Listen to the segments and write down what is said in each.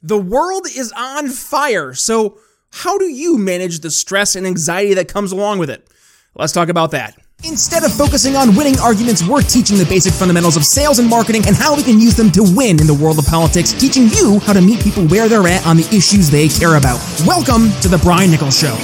The world is on fire, so how do you manage the stress and anxiety that comes along with it? Let's talk about that. Instead of focusing on winning arguments, we're teaching the basic fundamentals of sales and marketing and how we can use them to win in the world of politics, teaching you how to meet people where they're at on the issues they care about. Welcome to The Brian Nichols Show.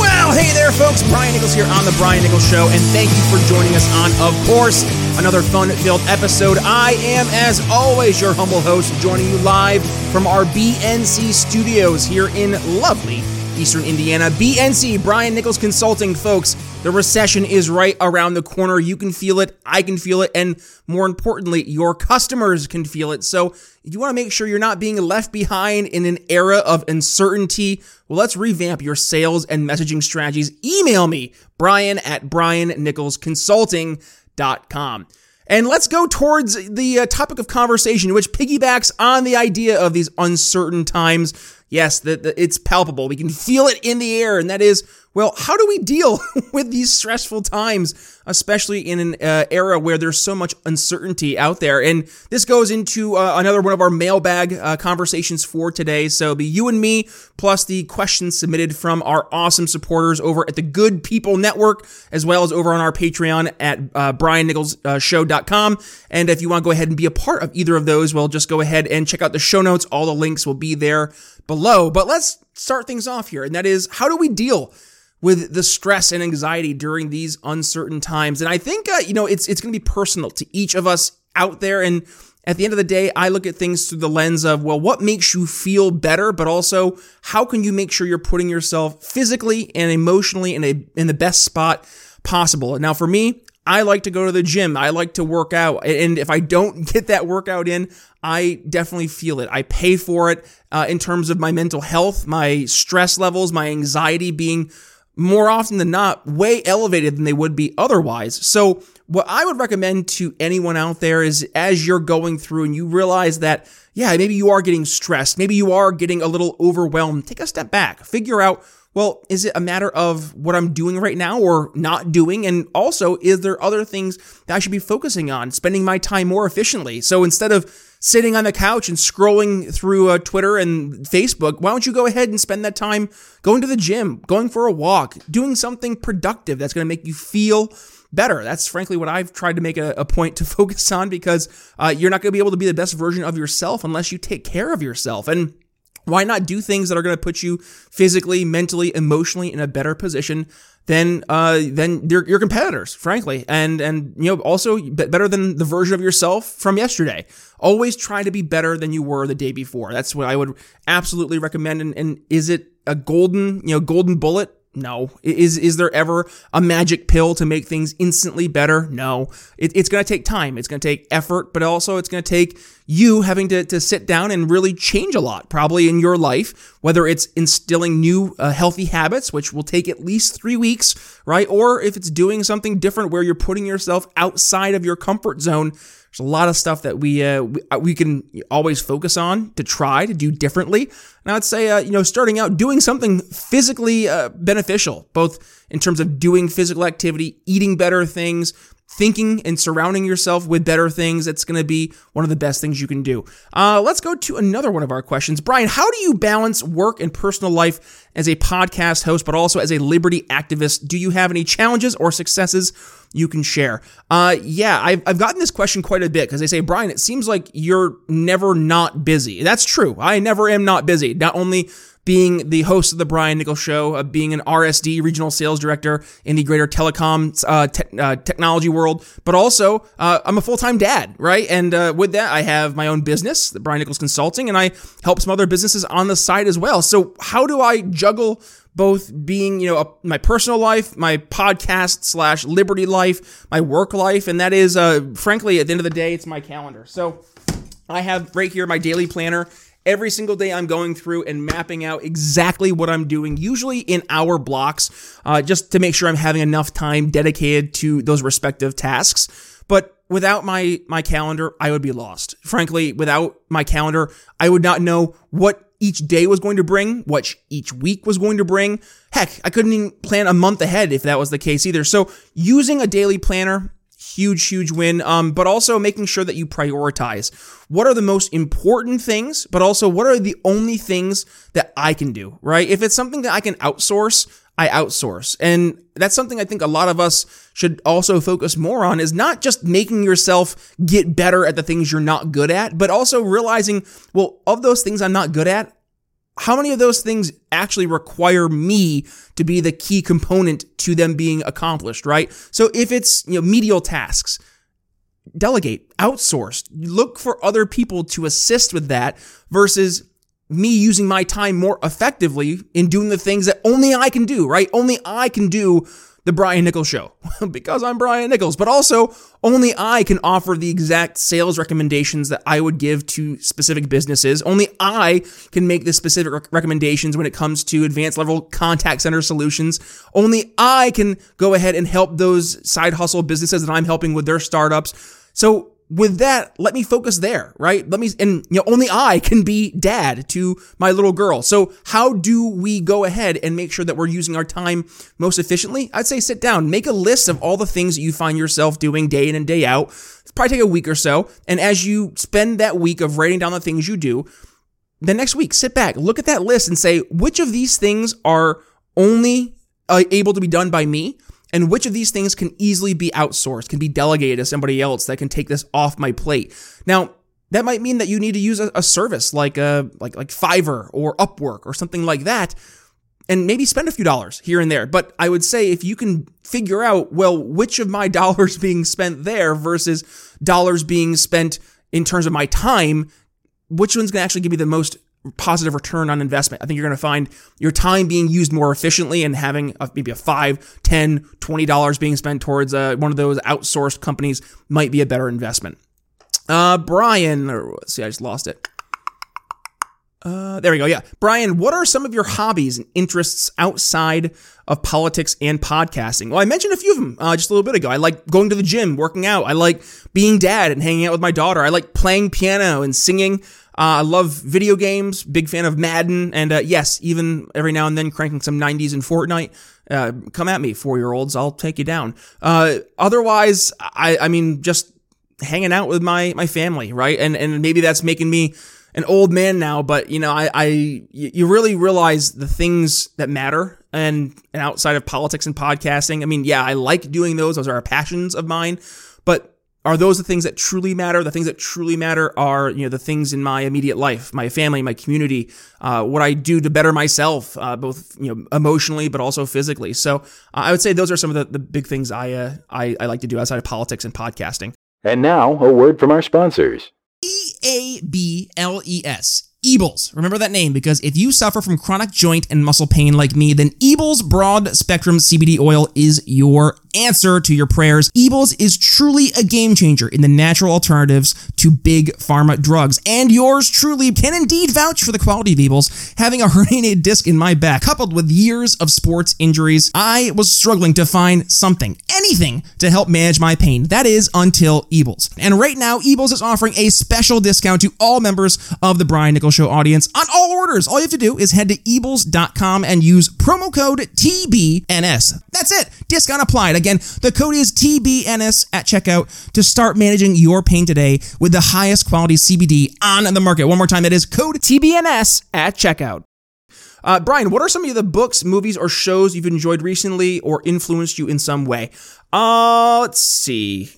Well, hey there, folks. Brian Nichols here on The Brian Nichols Show, and thank you for joining us on, of course, another fun filled episode. I am, as always, your humble host, joining you live from our BNC studios here in lovely Eastern Indiana. BNC, Brian Nichols Consulting, folks. The recession is right around the corner. You can feel it, I can feel it, and more importantly, your customers can feel it. So, you want to make sure you're not being left behind in an era of uncertainty. Well, let's revamp your sales and messaging strategies. Email me, Brian at briannicholsconsulting.com. And let's go towards the uh, topic of conversation, which piggybacks on the idea of these uncertain times. Yes, the, the, it's palpable. We can feel it in the air, and that is well, how do we deal with these stressful times, especially in an uh, era where there's so much uncertainty out there? And this goes into uh, another one of our mailbag uh, conversations for today. So be you and me, plus the questions submitted from our awesome supporters over at the Good People Network, as well as over on our Patreon at uh, briannicholsshow.com. And if you want to go ahead and be a part of either of those, well, just go ahead and check out the show notes. All the links will be there below. But let's start things off here, and that is how do we deal with the stress and anxiety during these uncertain times. And I think, uh, you know, it's, it's going to be personal to each of us out there. And at the end of the day, I look at things through the lens of, well, what makes you feel better, but also how can you make sure you're putting yourself physically and emotionally in a, in the best spot possible. Now, for me, I like to go to the gym. I like to work out. And if I don't get that workout in, I definitely feel it. I pay for it uh, in terms of my mental health, my stress levels, my anxiety being more often than not way elevated than they would be otherwise. So what I would recommend to anyone out there is as you're going through and you realize that, yeah, maybe you are getting stressed, maybe you are getting a little overwhelmed, take a step back, figure out, well, is it a matter of what I'm doing right now or not doing? And also, is there other things that I should be focusing on, spending my time more efficiently? So instead of sitting on the couch and scrolling through uh, Twitter and Facebook, why don't you go ahead and spend that time going to the gym, going for a walk, doing something productive that's going to make you feel better. That's frankly what I've tried to make a, a point to focus on because uh, you're not going to be able to be the best version of yourself unless you take care of yourself. And why not do things that are going to put you physically, mentally, emotionally in a better position than uh, than your, your competitors, frankly, and and you know also better than the version of yourself from yesterday. Always try to be better than you were the day before. That's what I would absolutely recommend. And, and is it a golden you know golden bullet? No. Is is there ever a magic pill to make things instantly better? No. It, it's going to take time. It's going to take effort, but also it's going to take you having to, to sit down and really change a lot, probably in your life, whether it's instilling new uh, healthy habits, which will take at least three weeks, right? Or if it's doing something different where you're putting yourself outside of your comfort zone there's a lot of stuff that we, uh, we, uh, we can always focus on to try to do differently. And I would say, uh, you know, starting out doing something physically uh, beneficial, both in terms of doing physical activity, eating better things, thinking and surrounding yourself with better things. It's going to be one of the best things you can do. Uh, let's go to another one of our questions. Brian, how do you balance work and personal life as a podcast host, but also as a liberty activist? Do you have any challenges or successes? you can share. Uh, yeah, I've, I've gotten this question quite a bit because they say, Brian, it seems like you're never not busy. That's true. I never am not busy. Not only being the host of the Brian Nichols Show, uh, being an RSD regional sales director in the greater telecom uh, te- uh, technology world, but also uh, I'm a full time dad, right? And uh, with that, I have my own business, the Brian Nichols Consulting, and I help some other businesses on the side as well. So how do I juggle? both being, you know, a, my personal life, my podcast slash liberty life, my work life, and that is, uh, frankly, at the end of the day, it's my calendar. So I have right here my daily planner. Every single day, I'm going through and mapping out exactly what I'm doing, usually in hour blocks, uh, just to make sure I'm having enough time dedicated to those respective tasks. But without my my calendar, I would be lost. Frankly, without my calendar, I would not know what each day was going to bring, what each week was going to bring. Heck, I couldn't even plan a month ahead if that was the case either. So using a daily planner huge, huge win. Um, but also making sure that you prioritize what are the most important things, but also what are the only things that I can do, right? If it's something that I can outsource, I outsource. And that's something I think a lot of us should also focus more on is not just making yourself get better at the things you're not good at, but also realizing, well, of those things I'm not good at, how many of those things actually require me to be the key component to them being accomplished, right? So if it's, you know, medial tasks, delegate, outsource, look for other people to assist with that versus me using my time more effectively in doing the things that only I can do, right? Only I can do the Brian Nichols show because I'm Brian Nichols, but also only I can offer the exact sales recommendations that I would give to specific businesses. Only I can make the specific rec- recommendations when it comes to advanced level contact center solutions. Only I can go ahead and help those side hustle businesses that I'm helping with their startups. So with that, let me focus there, right? Let me, and you know, only I can be dad to my little girl. So how do we go ahead and make sure that we're using our time most efficiently? I'd say sit down, make a list of all the things that you find yourself doing day in and day out. Probably take a week or so. And as you spend that week of writing down the things you do, the next week, sit back, look at that list and say, which of these things are only uh, able to be done by me? And which of these things can easily be outsourced, can be delegated to somebody else that can take this off my plate. Now, that might mean that you need to use a, a service like a uh, like like Fiverr or Upwork or something like that and maybe spend a few dollars here and there. But I would say if you can figure out, well, which of my dollars being spent there versus dollars being spent in terms of my time, which one's going to actually give me the most positive return on investment. I think you're going to find your time being used more efficiently and having a, maybe a five, ten, twenty dollars being spent towards uh, one of those outsourced companies might be a better investment. Uh, Brian, or, see, I just lost it. Uh, there we go. Yeah. Brian, what are some of your hobbies and interests outside of politics and podcasting? Well, I mentioned a few of them uh, just a little bit ago. I like going to the gym, working out. I like being dad and hanging out with my daughter. I like playing piano and singing. Uh, I love video games, big fan of Madden, and uh, yes, even every now and then cranking some 90s in Fortnite. Uh, come at me, four year olds, I'll take you down. Uh, otherwise, I, I mean, just hanging out with my my family, right? And and maybe that's making me an old man now, but you know, I, I you really realize the things that matter and and outside of politics and podcasting. I mean, yeah, I like doing those; those are passions of mine, are those the things that truly matter? The things that truly matter are, you know, the things in my immediate life, my family, my community, uh, what I do to better myself, uh, both, you know, emotionally, but also physically. So uh, I would say those are some of the, the big things I, uh, I, I like to do outside of politics and podcasting. And now a word from our sponsors. E A B L E S Ebels. Remember that name because if you suffer from chronic joint and muscle pain like me, then Ebels Broad Spectrum CBD Oil is your answer to your prayers. Ebels is truly a game changer in the natural alternatives to big pharma drugs. And yours truly can indeed vouch for the quality of Ebels. Having a herniated disc in my back, coupled with years of sports injuries, I was struggling to find something, anything, to help manage my pain. That is until Ebels. And right now, Ebels is offering a special discount to all members of the Brian Nichols Show audience on all orders. All you have to do is head to ebels.com and use promo code TBNS. That's it. Discount applied. Again, the code is TBNS at checkout to start managing your pain today with the highest quality CBD on the market. One more time, that is code TBNS at checkout. Uh, Brian, what are some of the books, movies, or shows you've enjoyed recently or influenced you in some way? Uh, let's see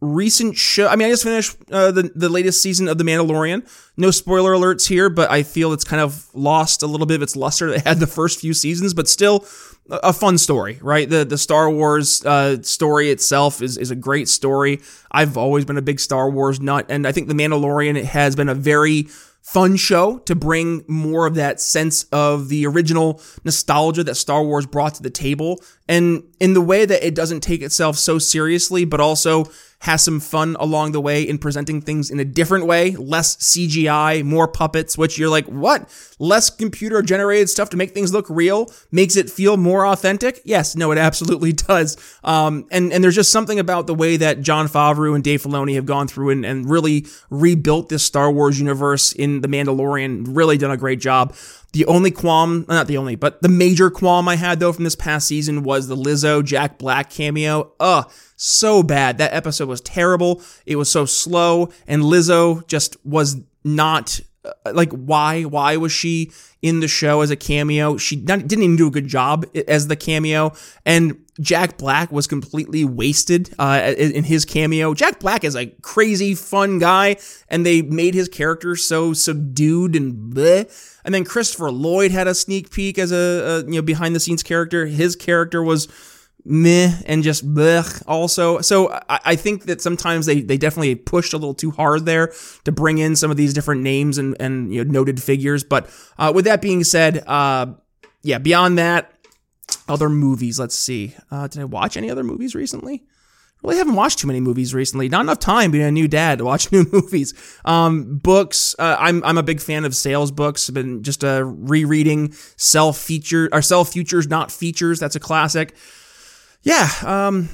recent show. I mean, I just finished uh, the the latest season of The Mandalorian. No spoiler alerts here, but I feel it's kind of lost a little bit of its luster that had the first few seasons, but still a fun story, right? The the Star Wars uh, story itself is is a great story. I've always been a big Star Wars nut, and I think The Mandalorian has been a very fun show to bring more of that sense of the original nostalgia that Star Wars brought to the table. And in the way that it doesn't take itself so seriously, but also has some fun along the way in presenting things in a different way, less CGI, more puppets, which you're like, what? Less computer generated stuff to make things look real makes it feel more authentic? Yes, no, it absolutely does. Um, and, and there's just something about the way that Jon Favreau and Dave Filoni have gone through and, and really rebuilt this Star Wars universe in The Mandalorian, really done a great job. The only qualm, not the only, but the major qualm I had though from this past season was the Lizzo Jack Black cameo. Ugh, so bad. That episode was terrible. It was so slow, and Lizzo just was not uh, like why why was she in the show as a cameo she didn't even do a good job as the cameo and jack black was completely wasted uh, in his cameo jack black is a crazy fun guy and they made his character so subdued and bleh. and then christopher lloyd had a sneak peek as a, a you know behind the scenes character his character was meh and just blech also. So I, I, think that sometimes they, they definitely pushed a little too hard there to bring in some of these different names and, and you know, noted figures. But uh, with that being said, uh, yeah, beyond that, other movies. Let's see. Uh, did I watch any other movies recently? Really haven't watched too many movies recently. Not enough time being a new dad to watch new movies. Um, books. Uh, I'm I'm a big fan of sales books. I've been just uh, rereading Sell Feature or Sell Futures Not Features. That's a classic yeah, um,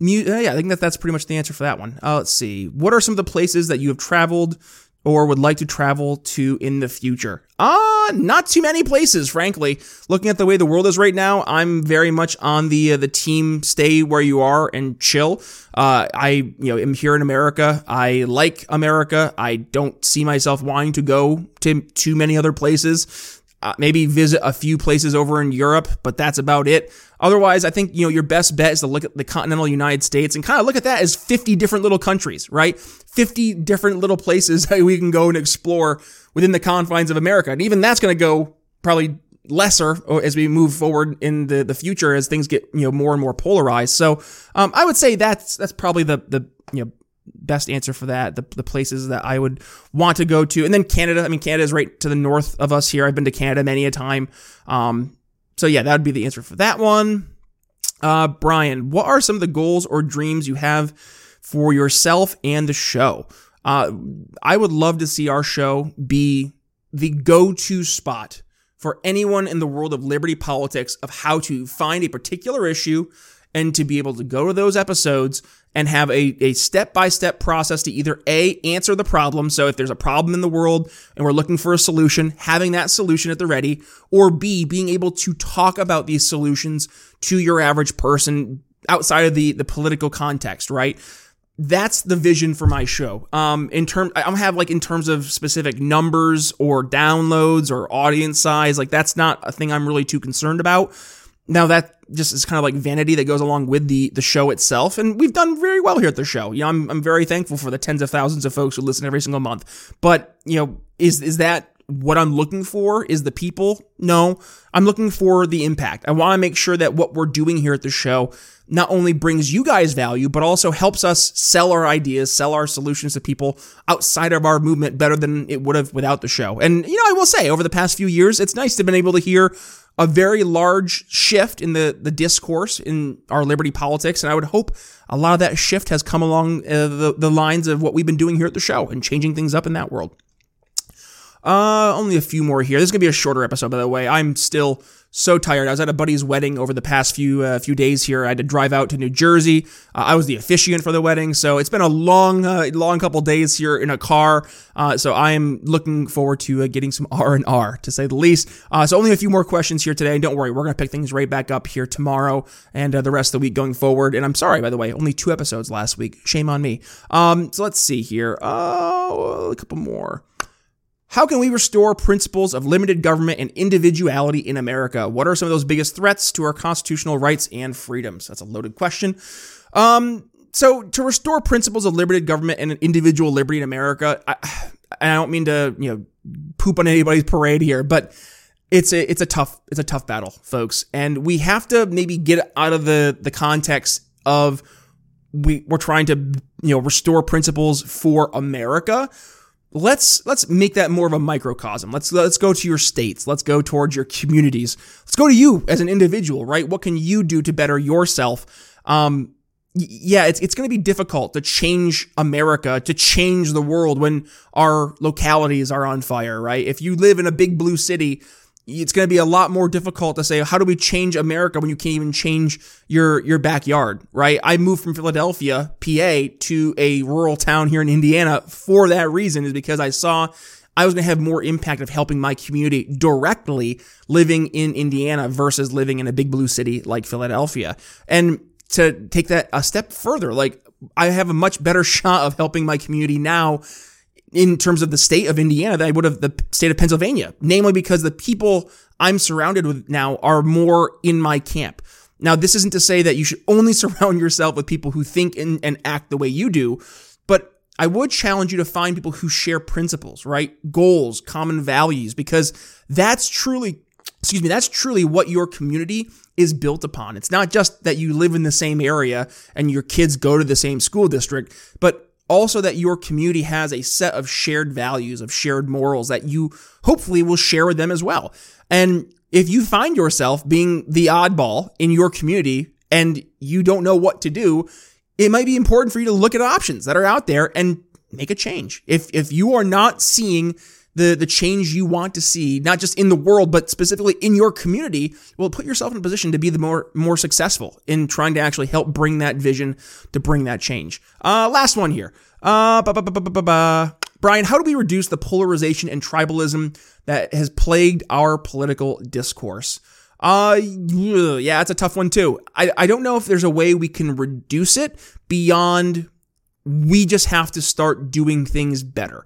mu- uh, yeah, I think that that's pretty much the answer for that one. Uh, let's see. What are some of the places that you have traveled or would like to travel to in the future? Ah, uh, not too many places, frankly. Looking at the way the world is right now, I'm very much on the uh, the team stay where you are and chill. Uh, I you know am here in America. I like America. I don't see myself wanting to go to too many other places. Uh, maybe visit a few places over in Europe, but that's about it. Otherwise, I think, you know, your best bet is to look at the continental United States and kind of look at that as 50 different little countries, right? 50 different little places that we can go and explore within the confines of America. And even that's going to go probably lesser as we move forward in the, the future as things get, you know, more and more polarized. So, um, I would say that's, that's probably the, the, you know, best answer for that. The, the places that I would want to go to. And then Canada. I mean, Canada is right to the north of us here. I've been to Canada many a time. Um, so yeah, that would be the answer for that one. Uh, Brian, what are some of the goals or dreams you have for yourself and the show? Uh, I would love to see our show be the go-to spot for anyone in the world of liberty politics of how to find a particular issue and to be able to go to those episodes and have a, a step-by-step process to either A, answer the problem. So if there's a problem in the world and we're looking for a solution, having that solution at the ready, or B, being able to talk about these solutions to your average person outside of the, the political context, right? That's the vision for my show. Um, in term, I don't have like in terms of specific numbers or downloads or audience size. Like that's not a thing I'm really too concerned about. Now that just is kind of like vanity that goes along with the the show itself, and we've done very well here at the show. You know, I'm I'm very thankful for the tens of thousands of folks who listen every single month. But you know, is is that what I'm looking for? Is the people? No, I'm looking for the impact. I want to make sure that what we're doing here at the show not only brings you guys value, but also helps us sell our ideas, sell our solutions to people outside of our movement better than it would have without the show. And, you know, I will say over the past few years, it's nice to have been able to hear a very large shift in the, the discourse in our liberty politics. And I would hope a lot of that shift has come along uh, the, the lines of what we've been doing here at the show and changing things up in that world. Uh, only a few more here. This is gonna be a shorter episode, by the way. I'm still so tired. I was at a buddy's wedding over the past few uh, few days here. I had to drive out to New Jersey. Uh, I was the officiant for the wedding, so it's been a long, uh, long couple days here in a car. Uh, so I am looking forward to uh, getting some R and R, to say the least. Uh, so only a few more questions here today. Don't worry, we're gonna pick things right back up here tomorrow and the rest of the week going forward. And I'm sorry, by the way, only two episodes last week. Shame on me. Um, so let's see here. Oh, a couple more. How can we restore principles of limited government and individuality in America? What are some of those biggest threats to our constitutional rights and freedoms? That's a loaded question. Um, so to restore principles of limited government and individual liberty in America, I, I don't mean to, you know, poop on anybody's parade here, but it's a it's a tough it's a tough battle, folks, and we have to maybe get out of the the context of we we're trying to you know restore principles for America let's let's make that more of a microcosm. Let's let's go to your states. Let's go towards your communities. Let's go to you as an individual, right? What can you do to better yourself? Um, yeah, it's it's going to be difficult to change America, to change the world when our localities are on fire, right? If you live in a big blue city, it's going to be a lot more difficult to say how do we change America when you can't even change your your backyard, right? I moved from Philadelphia, PA to a rural town here in Indiana for that reason is because I saw I was going to have more impact of helping my community directly living in Indiana versus living in a big blue city like Philadelphia. And to take that a step further, like I have a much better shot of helping my community now in terms of the state of Indiana than I would have the state of Pennsylvania, namely because the people I'm surrounded with now are more in my camp. Now, this isn't to say that you should only surround yourself with people who think and, and act the way you do, but I would challenge you to find people who share principles, right? Goals, common values, because that's truly, excuse me, that's truly what your community is built upon. It's not just that you live in the same area and your kids go to the same school district, but also that your community has a set of shared values, of shared morals that you hopefully will share with them as well. And if you find yourself being the oddball in your community and you don't know what to do, it might be important for you to look at options that are out there and make a change. If if you are not seeing the the change you want to see, not just in the world, but specifically in your community, well, put yourself in a position to be the more more successful in trying to actually help bring that vision to bring that change. Uh, last one here. Uh, Brian, how do we reduce the polarization and tribalism that has plagued our political discourse? Uh, yeah, it's a tough one too. I, I don't know if there's a way we can reduce it beyond we just have to start doing things better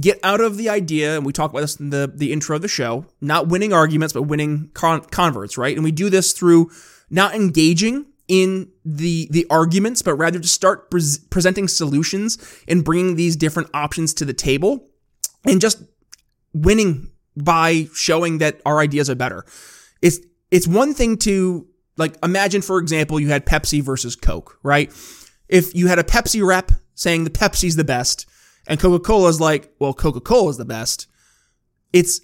get out of the idea, and we talk about this in the, the intro of the show, not winning arguments, but winning con- converts, right? And we do this through not engaging in the the arguments, but rather to start pre- presenting solutions and bringing these different options to the table, and just winning by showing that our ideas are better. It's it's one thing to like imagine, for example, you had Pepsi versus Coke, right? If you had a Pepsi rep saying the Pepsi's the best, and Coca Cola is like, well, Coca Cola is the best. It's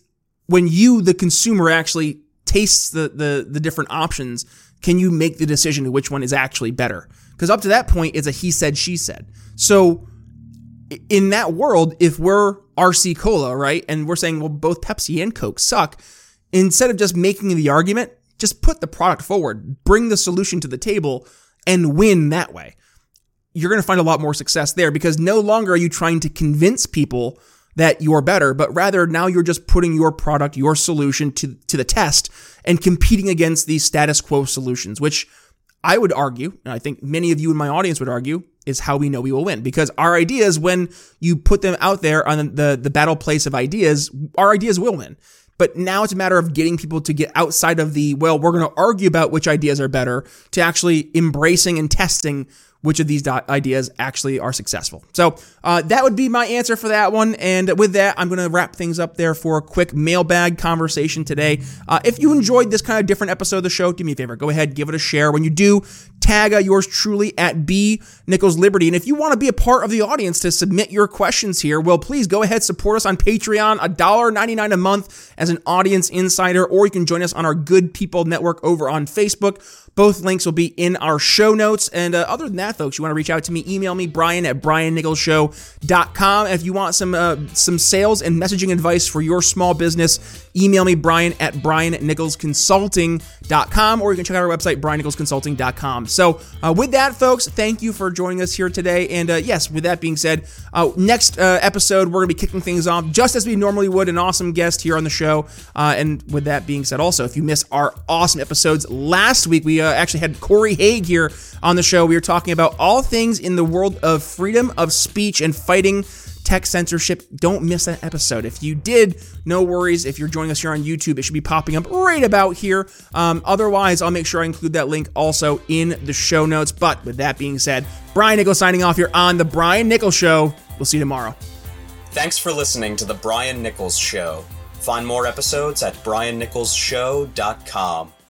when you, the consumer, actually tastes the, the, the different options, can you make the decision which one is actually better? Because up to that point, it's a he said, she said. So in that world, if we're RC Cola, right, and we're saying, well, both Pepsi and Coke suck, instead of just making the argument, just put the product forward, bring the solution to the table, and win that way you're going to find a lot more success there because no longer are you trying to convince people that you're better, but rather now you're just putting your product, your solution to, to the test and competing against these status quo solutions, which I would argue, and I think many of you in my audience would argue, is how we know we will win. Because our ideas, when you put them out there on the, the battle place of ideas, our ideas will win. But now it's a matter of getting people to get outside of the, well, we're going to argue about which ideas are better to actually embracing and testing which of these ideas actually are successful. So uh, that would be my answer for that one. And with that, I'm going to wrap things up there for a quick mailbag conversation today. Uh, if you enjoyed this kind of different episode of the show, do me a favor, go ahead, give it a share. When you do, tag uh, yours truly at B Nichols Liberty. And if you want to be a part of the audience to submit your questions here, well, please go ahead, support us on Patreon, $1.99 a month as an audience insider, or you can join us on our Good People Network over on Facebook. Both links will be in our show notes. And uh, other than that, folks, you want to reach out to me, email me, Brian at briannicholsshow.com. And if you want some uh, some sales and messaging advice for your small business, email me, Brian at briannicholsconsulting.com, or you can check out our website, briannicholsconsulting.com. So uh, with that, folks, thank you for joining us here today. And uh, yes, with that being said, uh, next uh, episode, we're going to be kicking things off just as we normally would, an awesome guest here on the show. and with that being said, also, if you missed our awesome episodes last week, we actually had Corey Haig here on the show. We were talking about all things in the world of freedom of speech and fighting tech censorship. Don't miss that episode. If you did, no worries. If you're joining us here on YouTube, it should be popping up right about here. Um, otherwise, I'll make sure I include that link also in the show notes. But with that being said, Brian Nichols signing off here on The Brian Nichols Show. We'll see you tomorrow. Thanks for listening to The Brian Nichols Show. Find more episodes at briannicholsshow.com.